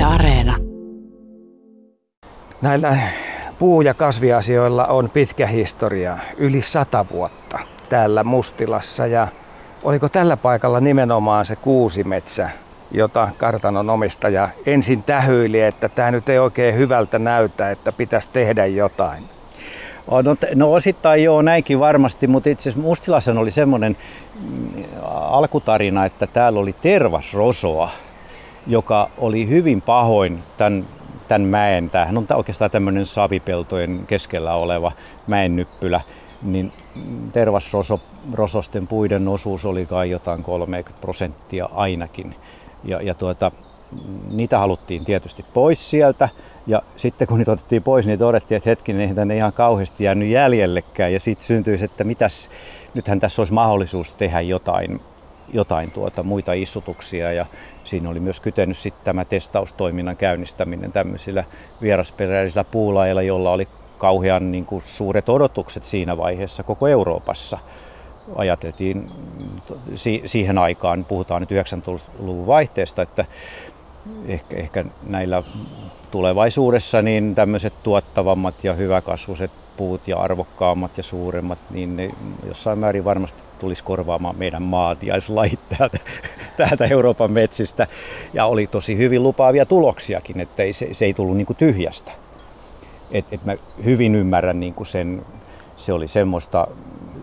Yle Areena. Näillä puu- ja kasviasioilla on pitkä historia, yli sata vuotta täällä Mustilassa. Ja oliko tällä paikalla nimenomaan se kuusimetsä, jota kartanon omistaja ensin tähyili, että tämä nyt ei oikein hyvältä näytä, että pitäisi tehdä jotain? No, no osittain joo, näinkin varmasti, mutta itse asiassa Mustilassa oli semmoinen mm, alkutarina, että täällä oli tervasrosoa, joka oli hyvin pahoin tämän, tämän mäen, tämähän on oikeastaan tämmöinen savipeltojen keskellä oleva mäennyppylä, niin tervasrososten puiden osuus oli kai jotain 30 prosenttia ainakin. Ja, ja tuota, niitä haluttiin tietysti pois sieltä. Ja sitten kun niitä otettiin pois, niin todettiin, että hetkinen, ei tänne ihan kauheasti jäänyt jäljellekään. Ja sitten syntyi, että mitäs, nythän tässä olisi mahdollisuus tehdä jotain, jotain tuota, muita istutuksia. Ja siinä oli myös kytenyt sitten tämä testaustoiminnan käynnistäminen tämmöisillä vierasperäisillä puulailla, jolla oli kauhean niin kuin, suuret odotukset siinä vaiheessa koko Euroopassa ajateltiin siihen aikaan, puhutaan nyt 90-luvun vaihteesta, että ehkä, ehkä näillä tulevaisuudessa niin tämmöiset tuottavammat ja hyväkasvuiset puut ja arvokkaammat ja suuremmat, niin ne jossain määrin varmasti tulisi korvaamaan meidän maatiaislajit täältä, täältä Euroopan metsistä. Ja oli tosi hyvin lupaavia tuloksiakin, että ei, se, se ei tullut niin tyhjästä. Et, et mä hyvin ymmärrän niin sen, se oli semmoista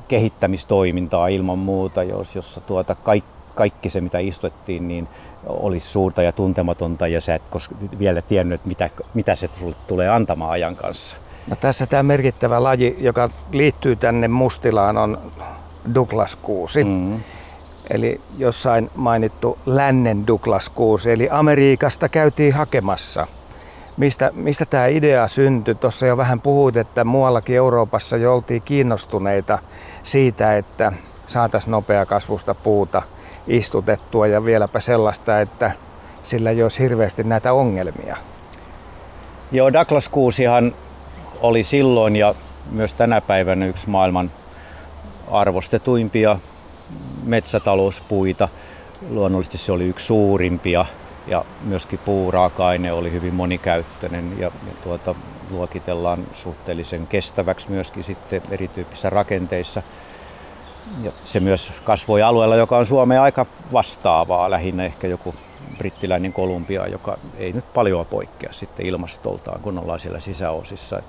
kehittämistoimintaa ilman muuta, jos, jossa tuota kaikki, kaikki se mitä istuttiin, niin olisi suurta ja tuntematonta ja sä et vielä tiennyt, mitä, mitä se sulle tulee antamaan ajan kanssa. No tässä tämä merkittävä laji, joka liittyy tänne Mustilaan, on Douglas-kuusi. Mm. Eli jossain mainittu lännen Douglas-kuusi, eli Amerikasta käytiin hakemassa. Mistä, mistä tämä idea syntyi? Tuossa jo vähän puhuit, että muuallakin Euroopassa jo oltiin kiinnostuneita siitä, että saataisiin nopea kasvusta puuta istutettua ja vieläpä sellaista, että sillä ei olisi hirveästi näitä ongelmia. Joo, Douglas kuusihan oli silloin ja myös tänä päivänä yksi maailman arvostetuimpia metsätalouspuita. Luonnollisesti se oli yksi suurimpia ja myöskin puuraaka-aine oli hyvin monikäyttöinen ja, ja tuota, luokitellaan suhteellisen kestäväksi myöskin sitten erityyppisissä rakenteissa. Ja se myös kasvoi alueella, joka on Suomeen aika vastaavaa, lähinnä ehkä joku brittiläinen Kolumbia, joka ei nyt paljon poikkea sitten ilmastoltaan, kun ollaan siellä sisäosissa. Et,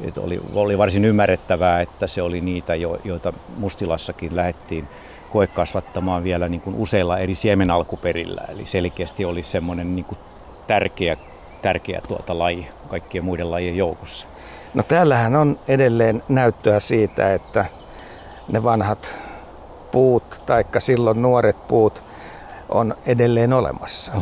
et oli, oli varsin ymmärrettävää, että se oli niitä, jo, joita Mustilassakin lähettiin koekasvattamaan vielä niin kuin useilla eri siemenalkuperillä. Eli selkeästi oli semmoinen niin kuin tärkeä, tärkeä tuota laji kaikkien muiden lajien joukossa. No täällähän on edelleen näyttöä siitä, että ne vanhat puut, taikka silloin nuoret puut, on edelleen olemassa.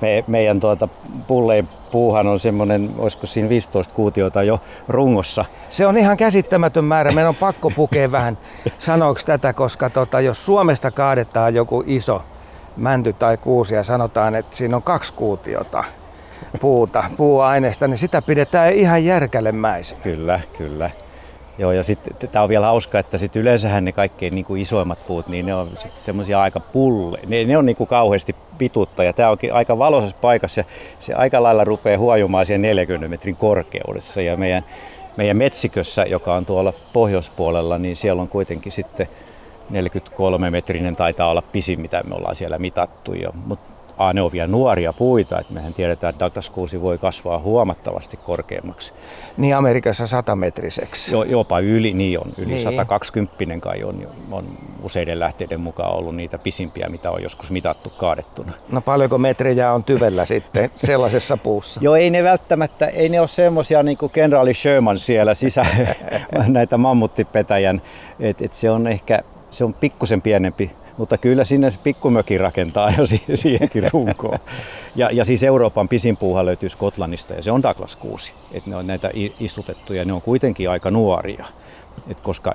Me, meidän tuota, pulleen puuhan on semmoinen, olisiko siinä 15 kuutiota jo rungossa. Se on ihan käsittämätön määrä. Meidän on pakko pukea vähän sanoksi tätä, koska tota, jos Suomesta kaadetaan joku iso mänty tai kuusi ja sanotaan, että siinä on kaksi kuutiota puuta, puuaineesta, niin sitä pidetään ihan järkälemäisenä. Kyllä, kyllä. Joo, ja sitten tämä on vielä hauska, että sit yleensähän ne kaikkein niin kuin isoimmat puut, niin ne on semmoisia aika pulle. Ne, ne on niin kuin kauheasti pituutta ja tämä onkin aika valoisessa paikassa ja se aika lailla rupeaa huojumaan siellä 40 metrin korkeudessa ja meidän, meidän metsikössä, joka on tuolla pohjoispuolella, niin siellä on kuitenkin sitten 43 metrinen taitaa olla pisin, mitä me ollaan siellä mitattu jo. Mutta A, ne on vielä nuoria puita, että mehän tiedetään, että Douglas kuusi voi kasvaa huomattavasti korkeammaksi. Niin Amerikassa 100 metriseksi. Jo, jopa yli, niin on. Yli niin. 120 kai on, on useiden lähteiden mukaan ollut niitä pisimpiä, mitä on joskus mitattu kaadettuna. No paljonko metrejä on tyvellä sitten sellaisessa puussa? Joo, ei ne välttämättä, ei ne ole semmoisia niin kuin kenraali Sherman siellä sisä, näitä mammuttipetäjän, että et se on ehkä, se on pikkusen pienempi mutta kyllä sinne pikkumöki rakentaa jo siihenkin runkoon. Ja, ja siis Euroopan pisin puuha löytyy Skotlannista ja se on Douglas kuusi. Et ne on näitä istutettuja, ne on kuitenkin aika nuoria. Et koska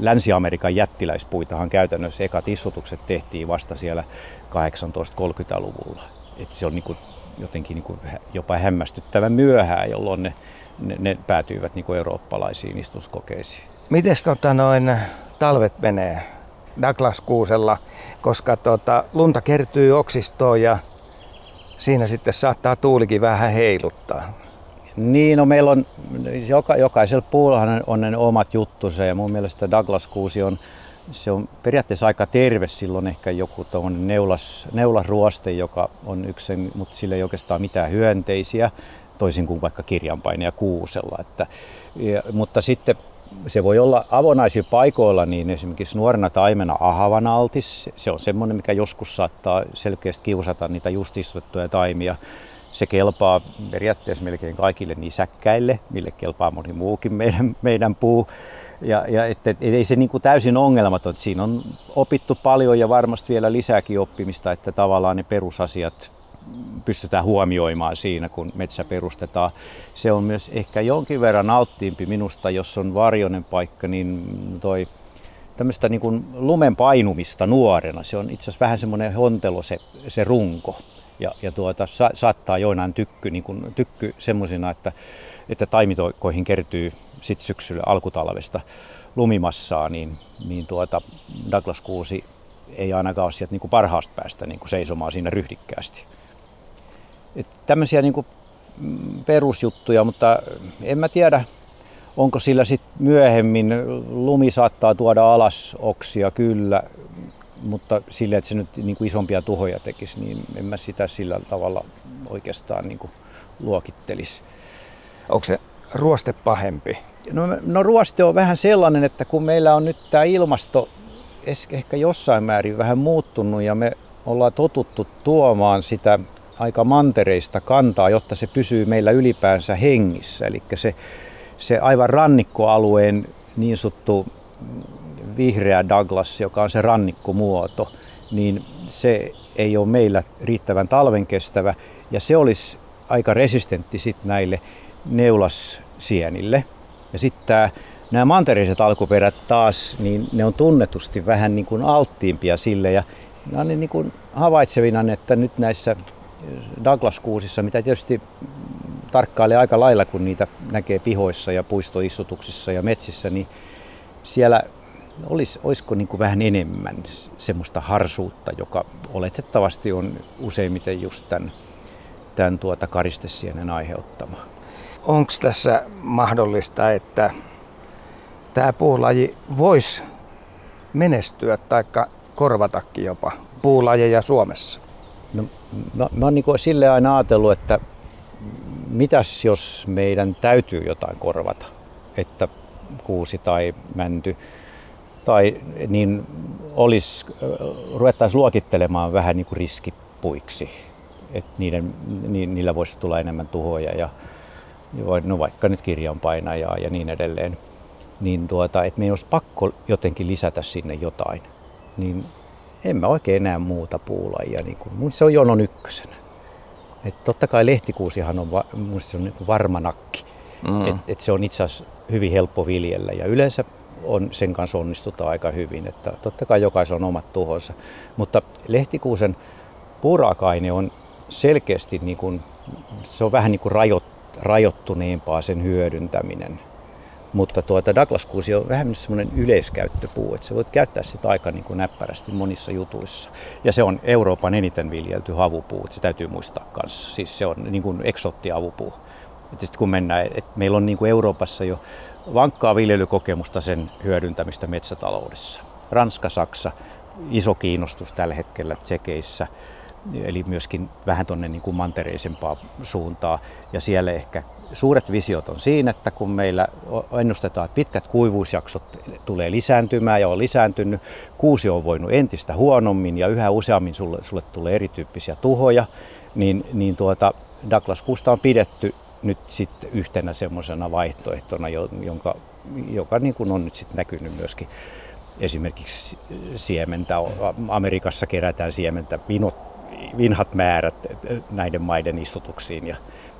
Länsi-Amerikan jättiläispuitahan käytännössä ekat istutukset tehtiin vasta siellä 1830-luvulla. Et se on niinku jotenkin niinku jopa hämmästyttävän myöhään, jolloin ne, ne, ne päätyivät niinku eurooppalaisiin istuskokeisiin. Miten tota noin talvet menee? Douglas kuusella, koska tota, lunta kertyy oksistoon ja siinä sitten saattaa tuulikin vähän heiluttaa. Niin, no meillä on, joka, jokaisella puullahan on ne omat juttunsa ja mun mielestä Douglas kuusi on, se on periaatteessa aika terve. Silloin ehkä joku neulas, neulasruoste, joka on yksi, mutta sillä ei oikeastaan mitään hyönteisiä, toisin kuin vaikka kirjanpaineja kuusella. Että, ja, mutta sitten se voi olla avonaisilla paikoilla, niin esimerkiksi nuorena taimena ahavan altis. Se on semmoinen, mikä joskus saattaa selkeästi kiusata niitä just istutettuja taimia. Se kelpaa periaatteessa melkein kaikille nisäkkäille, mille kelpaa moni muukin meidän, meidän puu. Ja, ja et, et, ei se niin kuin täysin ongelmaton. Siinä on opittu paljon ja varmasti vielä lisääkin oppimista, että tavallaan ne perusasiat pystytään huomioimaan siinä, kun metsä perustetaan. Se on myös ehkä jonkin verran alttiimpi minusta, jos on varjoinen paikka, niin toi tämmöistä niin kuin lumen painumista nuorena. Se on itse asiassa vähän semmoinen hontelo se, se runko. Ja, ja tuota, sa, saattaa joinain tykky, niin kuin, tykky semmoisina, että, että taimitoikoihin kertyy sit syksyllä alkutalvesta lumimassaa, niin, niin tuota, Douglas kuusi ei ainakaan ole sieltä niin kuin parhaasta päästä niin kuin seisomaan siinä ryhdikkäästi. Että tämmöisiä niin kuin mm, perusjuttuja, mutta en mä tiedä, onko sillä sitten myöhemmin, lumi saattaa tuoda alas oksia kyllä, mutta sillä, että se nyt niin kuin isompia tuhoja tekisi, niin en mä sitä sillä tavalla oikeastaan niin kuin luokittelisi. Onko se ruoste pahempi? No, no ruoste on vähän sellainen, että kun meillä on nyt tämä ilmasto ehkä jossain määrin vähän muuttunut ja me ollaan totuttu tuomaan sitä aika mantereista kantaa, jotta se pysyy meillä ylipäänsä hengissä. Eli se, se aivan rannikkoalueen niin sanottu vihreä Douglas, joka on se rannikkomuoto, niin se ei ole meillä riittävän talven kestävä ja se olisi aika resistentti sit näille neulassienille. Ja sitten nämä mantereiset alkuperät taas, niin ne on tunnetusti vähän niin kuin alttiimpia sille ja mä olen niin kuin havaitsevina, että nyt näissä Douglas-kuusissa, mitä tietysti tarkkailee aika lailla, kun niitä näkee pihoissa ja puistoistutuksissa ja metsissä, niin siellä olisi, olisiko niin kuin vähän enemmän semmoista harsuutta, joka oletettavasti on useimmiten just tämän, tämän tuota karistesienen aiheuttama. Onko tässä mahdollista, että tämä puulaji voisi menestyä tai korvatakin jopa puulajeja Suomessa? No, mä, mä oon niin sille aina ajatellut, että mitäs jos meidän täytyy jotain korvata, että kuusi tai mänty. Tai niin olisi, ruvettaisiin luokittelemaan vähän niin kuin riskipuiksi, että niiden, ni, niillä voisi tulla enemmän tuhoja ja no vaikka nyt kirjanpainajaa ja niin edelleen, niin tuota, että meidän olisi pakko jotenkin lisätä sinne jotain, niin en mä oikein enää muuta puulajia. Niin kuin, se on jonon ykkösenä. Et totta kai lehtikuusihan on, mun se on niin varma nakki. Mm. Et, et se on itse asiassa hyvin helppo viljellä ja yleensä on, sen kanssa onnistutaan aika hyvin. Että totta kai jokaisella on omat tuhonsa. Mutta lehtikuusen puuraaka-aine on selkeästi, niin kuin, se on vähän niin kuin rajoit, rajoittuneempaa sen hyödyntäminen. Mutta tuota Douglas kuusi on vähän semmoinen yleiskäyttöpuu, että sä voit käyttää sitä aika niin kuin näppärästi monissa jutuissa. Ja se on Euroopan eniten viljelty havupuu, että se täytyy muistaa kanssa. Siis se on niin kuin eksottiavupuu. Että kun mennään, että meillä on niin kuin Euroopassa jo vankkaa viljelykokemusta sen hyödyntämistä metsätaloudessa. Ranska, Saksa, iso kiinnostus tällä hetkellä Tsekeissä, eli myöskin vähän tuonne niin kuin mantereisempaa suuntaa. Ja siellä ehkä suuret visiot on siinä, että kun meillä ennustetaan, että pitkät kuivuusjaksot tulee lisääntymään ja on lisääntynyt, kuusi on voinut entistä huonommin ja yhä useammin sulle, sulle tulee erityyppisiä tuhoja, niin, niin tuota, Douglas kuusta on pidetty nyt sitten yhtenä semmoisena vaihtoehtona, jonka, joka niin kuin on nyt sitten näkynyt myöskin esimerkiksi siementä. Amerikassa kerätään siementä vinot, vinhat määrät näiden maiden istutuksiin ja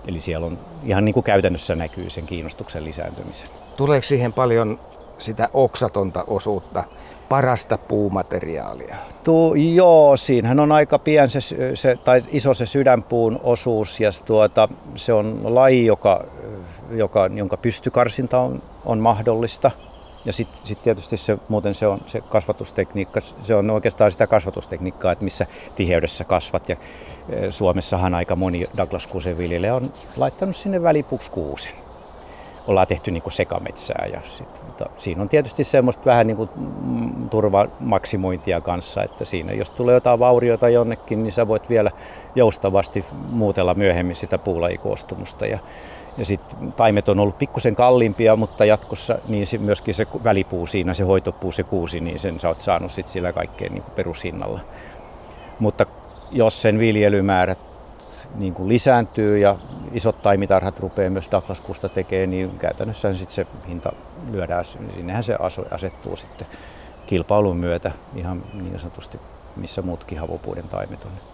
Eli siellä on ihan niin kuin käytännössä näkyy sen kiinnostuksen lisääntymisen. Tuleeko siihen paljon sitä oksatonta osuutta, parasta puumateriaalia? Tuu, joo, siinähän on aika pien se, se, tai iso se sydänpuun osuus ja tuota, se on laji, joka, joka, jonka pystykarsinta on, on mahdollista. Ja sitten sit tietysti se, muuten se on se kasvatustekniikka, se on oikeastaan sitä kasvatustekniikkaa, että missä tiheydessä kasvat. Ja e, Suomessahan aika moni Douglas kuusen viljelijä on laittanut sinne välipuksi kuusen. Ollaan tehty niin kuin sekametsää ja sit, mutta siinä on tietysti semmoista vähän niin kuin mm, turvamaksimointia kanssa, että siinä jos tulee jotain vauriota jonnekin, niin sä voit vielä joustavasti muutella myöhemmin sitä puulajikoostumusta. Ja ja sitten taimet on ollut pikkusen kalliimpia, mutta jatkossa niin se, myöskin se välipuu siinä, se hoitopuu, se kuusi, niin sen sä oot saanut sit sillä kaikkein niin perushinnalla. Mutta jos sen viljelymäärät niin kuin lisääntyy ja isot taimitarhat rupeaa myös Douglas-kuusta tekemään, niin käytännössä sitten se hinta lyödään, sinnehän se asettuu sitten kilpailun myötä ihan niin sanotusti, missä muutkin havopuuden taimet on.